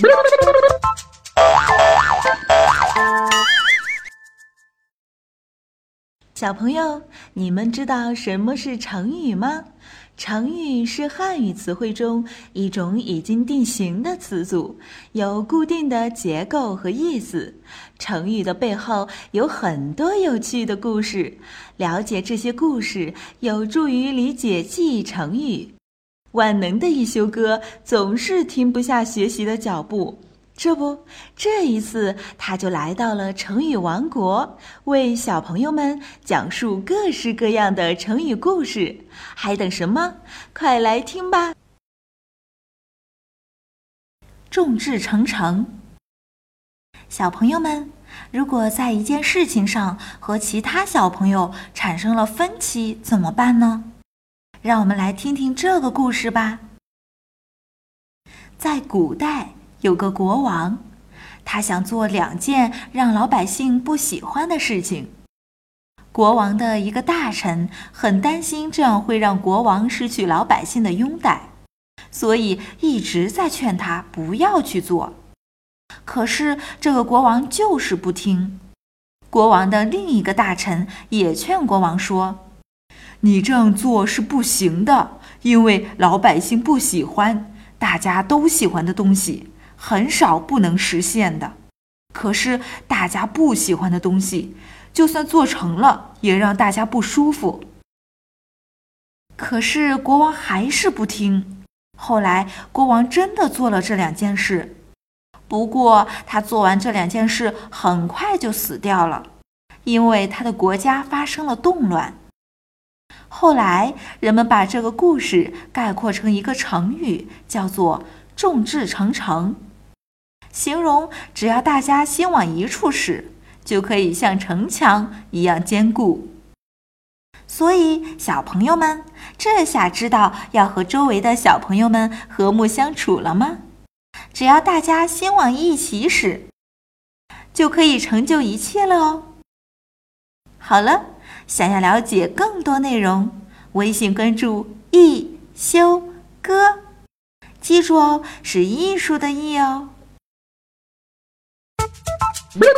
小朋友，你们知道什么是成语吗？成语是汉语词汇中一种已经定型的词组，有固定的结构和意思。成语的背后有很多有趣的故事，了解这些故事有助于理解记忆成语。万能的一休哥总是停不下学习的脚步。这不，这一次他就来到了成语王国，为小朋友们讲述各式各样的成语故事。还等什么？快来听吧！众志成城。小朋友们，如果在一件事情上和其他小朋友产生了分歧，怎么办呢？让我们来听听这个故事吧。在古代。有个国王，他想做两件让老百姓不喜欢的事情。国王的一个大臣很担心这样会让国王失去老百姓的拥戴，所以一直在劝他不要去做。可是这个国王就是不听。国王的另一个大臣也劝国王说：“你这样做是不行的，因为老百姓不喜欢大家都喜欢的东西。”很少不能实现的，可是大家不喜欢的东西，就算做成了，也让大家不舒服。可是国王还是不听。后来国王真的做了这两件事，不过他做完这两件事很快就死掉了，因为他的国家发生了动乱。后来人们把这个故事概括成一个成语，叫做“众志成城”。形容只要大家心往一处使，就可以像城墙一样坚固。所以，小朋友们，这下知道要和周围的小朋友们和睦相处了吗？只要大家心往一起使，就可以成就一切了哦。好了，想要了解更多内容，微信关注“一休哥”，记住哦，是艺术的“艺”哦。Bye.